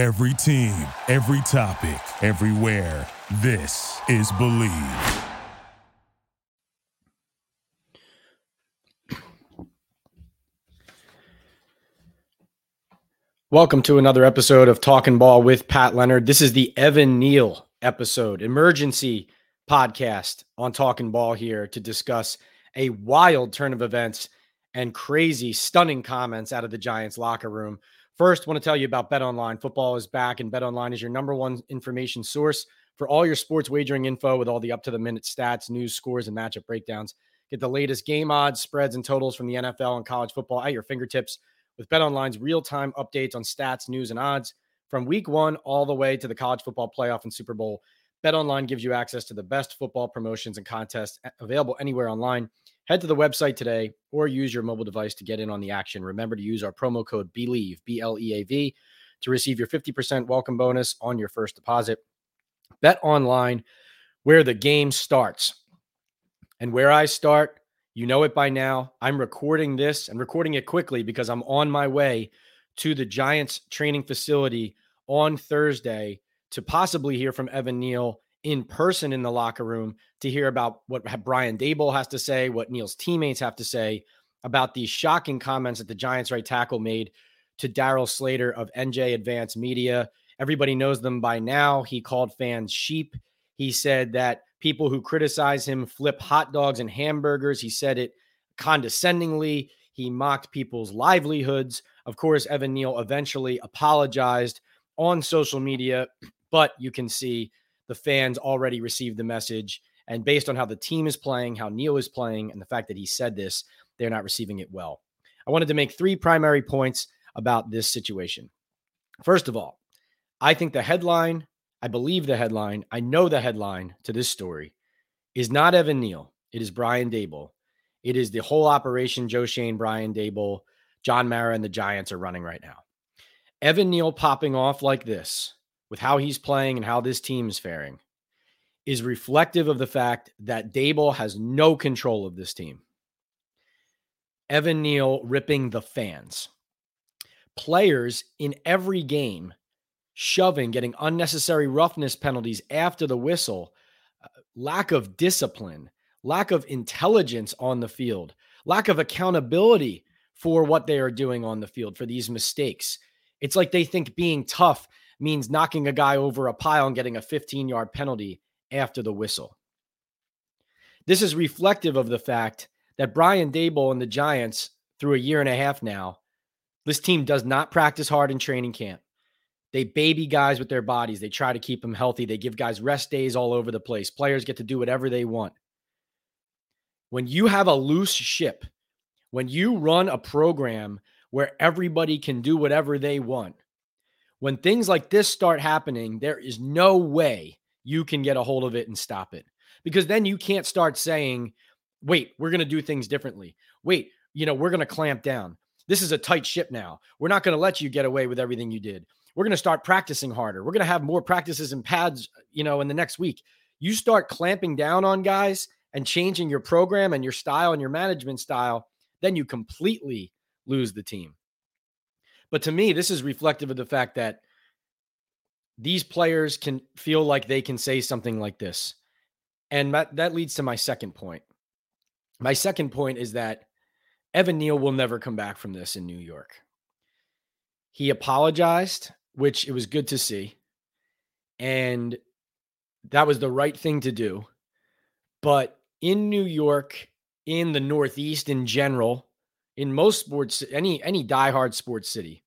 Every team, every topic, everywhere. This is Bleav. Welcome to another episode of Talking Ball with Pat Leonard. This is the Evan Neal episode, emergency podcast on Talking Ball here to discuss a wild turn of events and crazy, stunning comments out of the Giants locker room. First, want to tell you about Bet Online. Football is back, and Bet Online is your number one information source for all your sports wagering info with all the up to the minute stats, news, scores, and matchup breakdowns. Get the latest game odds, spreads, and totals from the NFL and college football at your fingertips with BetOnline's real-time updates on stats, news, and odds from week 1 all the way to the college football playoff and Super Bowl. BetOnline gives you access to the best football promotions and contests available anywhere online. Head to the website today or use your mobile device to get in on the action. Remember to use our promo code BLEAV, B L E A V, to receive your 50% welcome bonus on your first deposit. Bet online where the game starts. And where I start you know it by now. I'm recording this and recording it quickly because I'm on my way to the Giants training facility on Thursday to possibly hear from Evan Neal in person in the locker room to hear about what Brian Daboll has to say, what Neal's teammates have to say about these shocking comments that the Giants right tackle made to Darryl Slater of NJ Advance Media. Everybody knows them by now. He called fans sheep. He said that people who criticize him flip hot dogs and hamburgers. He said it condescendingly. He mocked people's livelihoods. Of course, Evan Neal eventually apologized on social media, but you can see the fans already received the message. And based on how the team is playing, how Neal is playing, and the fact that he said this, they're not receiving it well. I wanted to make three primary points about this situation. First of all, I think the headline I believe the headline, I know the headline to this story is not Evan Neal. It is Brian Daboll. It is the whole operation Joe Schoen, Brian Daboll, John Mara, and the Giants are running right now. Evan Neal popping off like this with how he's playing and how this team is faring is reflective of the fact that Daboll has no control of this team. Evan Neal ripping the fans. Players in every game shoving, getting unnecessary roughness penalties after the whistle, uh, lack of discipline, lack of intelligence on the field, lack of accountability for what they are doing on the field for these mistakes. It's like they think being tough means knocking a guy over a pile and getting a 15 yard penalty after the whistle. This is reflective of the fact that Brian Daboll and the Giants, through a year and a half now, this team does not practice hard in training camp. They baby guys with their bodies. They try to keep them healthy. They give guys rest days all over the place. Players get to do whatever they want. When you have a loose ship, when you run a program where everybody can do whatever they want, when things like this start happening, there is no way you can get a hold of it and stop it. Because then you can't start saying, wait, we're going to do things differently. Wait, you know, we're going to clamp down. This is a tight ship now. We're not going to let you get away with everything you did we're going to start practicing harder. We're going to have more practices and pads, you know, in the next week. You start clamping down on guys and changing your program and your style and your management style, then you completely lose the team. But to me, this is reflective of the fact that these players can feel like they can say something like this. And that, that leads to my second point. My second point is that Evan Neal will never come back from this in New York. He apologized which it was good to see. And that was the right thing to do. But in New York, in the Northeast in general, in most sports, any any diehard sports city,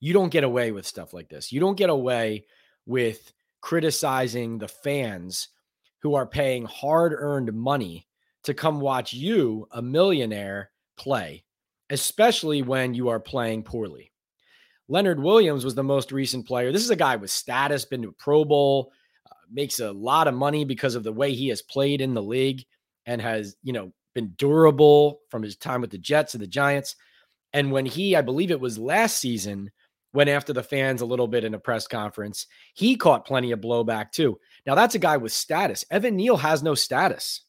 you don't get away with stuff like this. You don't get away with criticizing the fans who are paying hard-earned money to come watch you, a millionaire, play, especially when you are playing poorly. Leonard Williams was the most recent player. This is a guy with status, been to a Pro Bowl, uh, makes a lot of money because of the way he has played in the league and has, you know, been durable from his time with the Jets and the Giants. And when he, I believe it was last season, went after the fans a little bit in a press conference, he caught plenty of blowback too. Now, that's a guy with status. Evan Neal has no status.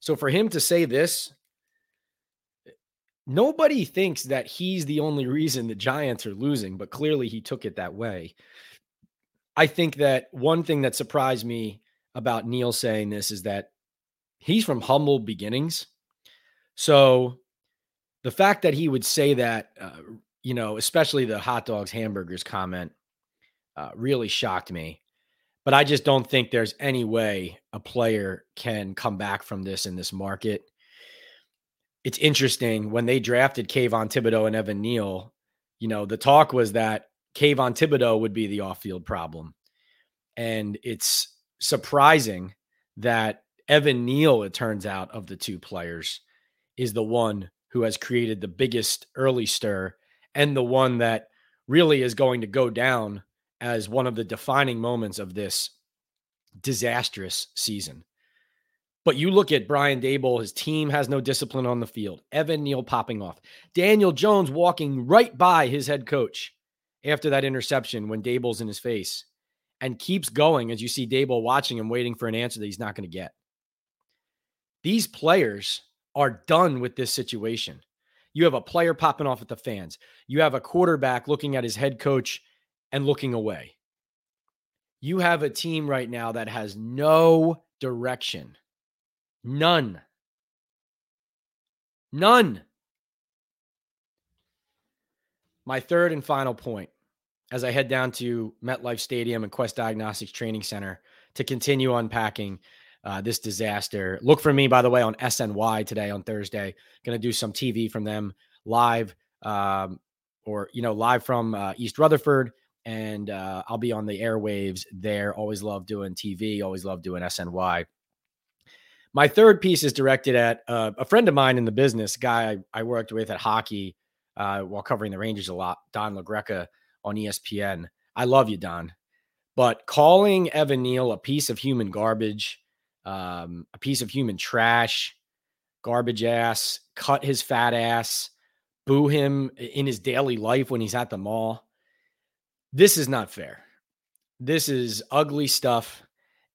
So for him to say this nobody thinks that he's the only reason the Giants are losing, but clearly he took it that way. I think that one thing that surprised me about Neal saying this is that he's from humble beginnings. So the fact that he would say that, uh, you know, especially the hot dogs, hamburgers comment, uh, really shocked me. But I just don't think there's any way a player can come back from this in this market it's interesting when they drafted Kayvon Thibodeaux and Evan Neal, you know, the talk was that Kayvon Thibodeaux would be the off-field problem. And it's surprising that Evan Neal, it turns out, of the two players, is the one who has created the biggest early stir and the one that really is going to go down as one of the defining moments of this disastrous season. But you look at Brian Daboll, his team has no discipline on the field. Evan Neal popping off. Daniel Jones walking right by his head coach after that interception when Daboll's in his face and keeps going as you see Daboll watching him, waiting for an answer that he's not going to get. These players are done with this situation. You have a player popping off at the fans. You have a quarterback looking at his head coach and looking away. You have a team right now that has no direction. None. None. My third and final point as I head down to MetLife Stadium and Quest Diagnostics Training Center to continue unpacking uh, this disaster. Look for me, by the way, on SNY today on Thursday. Going to do some TV from them live, um, or you know, live from uh, East Rutherford, and uh, I'll be on the airwaves there. Always love doing TV. Always love doing SNY. My third piece is directed at uh, a friend of mine in the business, guy I, I worked with at hockey uh, while covering the Rangers a lot, Don LaGreca on ESPN. I love you, Don. But calling Evan Neal a piece of human garbage, um, a piece of human trash, garbage ass, cut his fat ass, boo him in his daily life when he's at the mall. This is not fair. This is ugly stuff.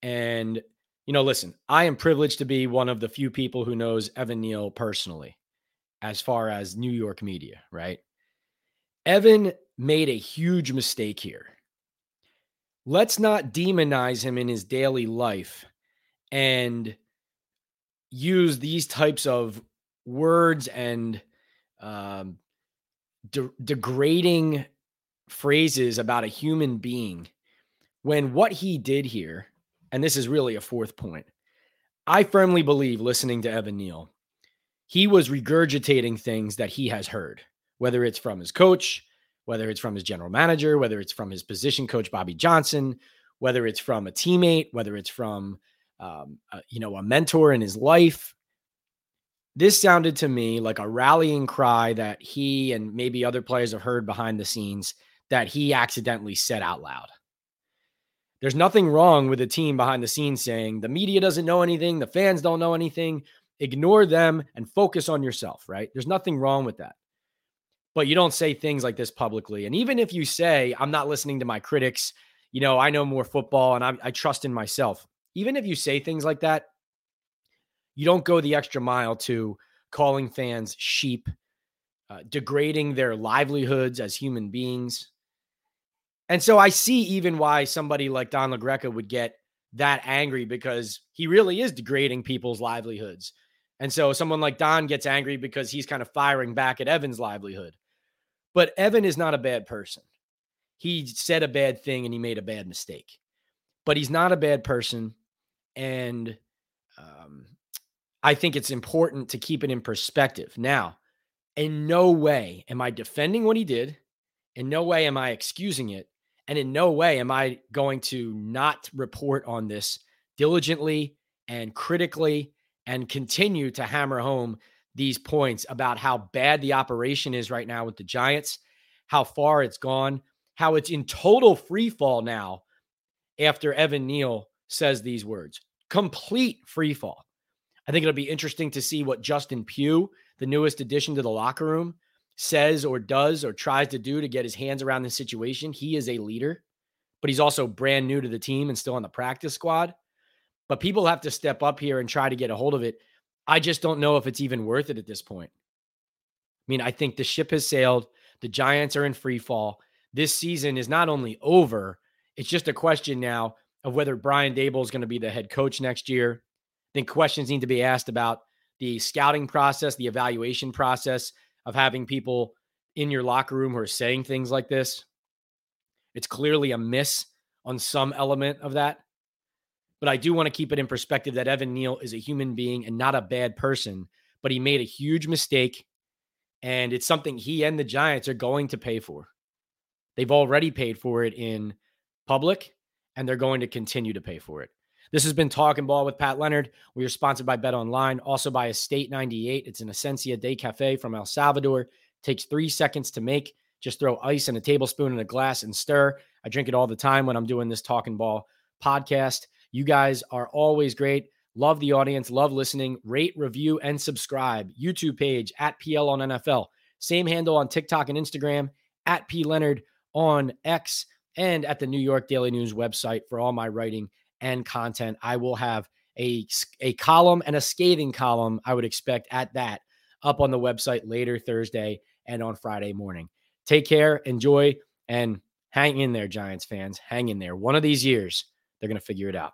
And you know, listen, I am privileged to be one of the few people who knows Evan Neal personally, as far as New York media, right? Evan made a huge mistake here. Let's not demonize him in his daily life and use these types of words and um, de- degrading phrases about a human being when what he did here and this is really a fourth point. I firmly believe listening to Evan Neal, he was regurgitating things that he has heard, whether it's from his coach, whether it's from his general manager, whether it's from his position coach, Bobby Johnson, whether it's from a teammate, whether it's from, um, a, you know, a mentor in his life. This sounded to me like a rallying cry that he and maybe other players have heard behind the scenes that he accidentally said out loud. There's nothing wrong with a team behind the scenes saying the media doesn't know anything, the fans don't know anything. Ignore them and focus on yourself, right? There's nothing wrong with that. But you don't say things like this publicly. And even if you say, I'm not listening to my critics, you know, I know more football and I, I trust in myself. Even if you say things like that, you don't go the extra mile to calling fans sheep, uh, degrading their livelihoods as human beings. And so I see even why somebody like Don LaGreca would get that angry because he really is degrading people's livelihoods. And so someone like Don gets angry because he's kind of firing back at Evan's livelihood. But Evan is not a bad person. He said a bad thing and he made a bad mistake. But he's not a bad person. And um, I think it's important to keep it in perspective. Now, in no way am I defending what he did. In no way am I excusing it. And in no way am I going to not report on this diligently and critically and continue to hammer home these points about how bad the operation is right now with the Giants, how far it's gone, how it's in total free fall now after Evan Neal says these words. Complete free fall. I think it'll be interesting to see what Justin Pugh, the newest addition to the locker room, says or does or tries to do to get his hands around the situation. He is a leader, but he's also brand new to the team and still on the practice squad. But people have to step up here and try to get a hold of it. I just don't know if it's even worth it at this point. I mean, I think the ship has sailed. The Giants are in free fall. This season is not only over, it's just a question now of whether Brian Daboll is going to be the head coach next year. I think questions need to be asked about the scouting process, the evaluation process of having people in your locker room who are saying things like this. It's clearly a miss on some element of that. But I do want to keep it in perspective that Evan Neal is a human being and not a bad person, but he made a huge mistake. And it's something he and the Giants are going to pay for. They've already paid for it in public, and they're going to continue to pay for it. This has been Talking Ball with Pat Leonard. We are sponsored by Bet Online, also by Estate 98. It's an Essencia Day Cafe from El Salvador. Takes three seconds to make. Just throw ice and a tablespoon in a glass and stir. I drink it all the time when I'm doing this Talking Ball podcast. You guys are always great. Love the audience. Love listening. Rate, review, and subscribe. YouTube page at PL on NFL. Same handle on TikTok and Instagram at P Leonard on X and at the New York Daily News website for all my writing and content. I will have a, a column and a scathing column, I would expect at that, up on the website later Thursday and on Friday morning. Take care, enjoy, and hang in there, Giants fans. Hang in there. One of these years, they're going to figure it out.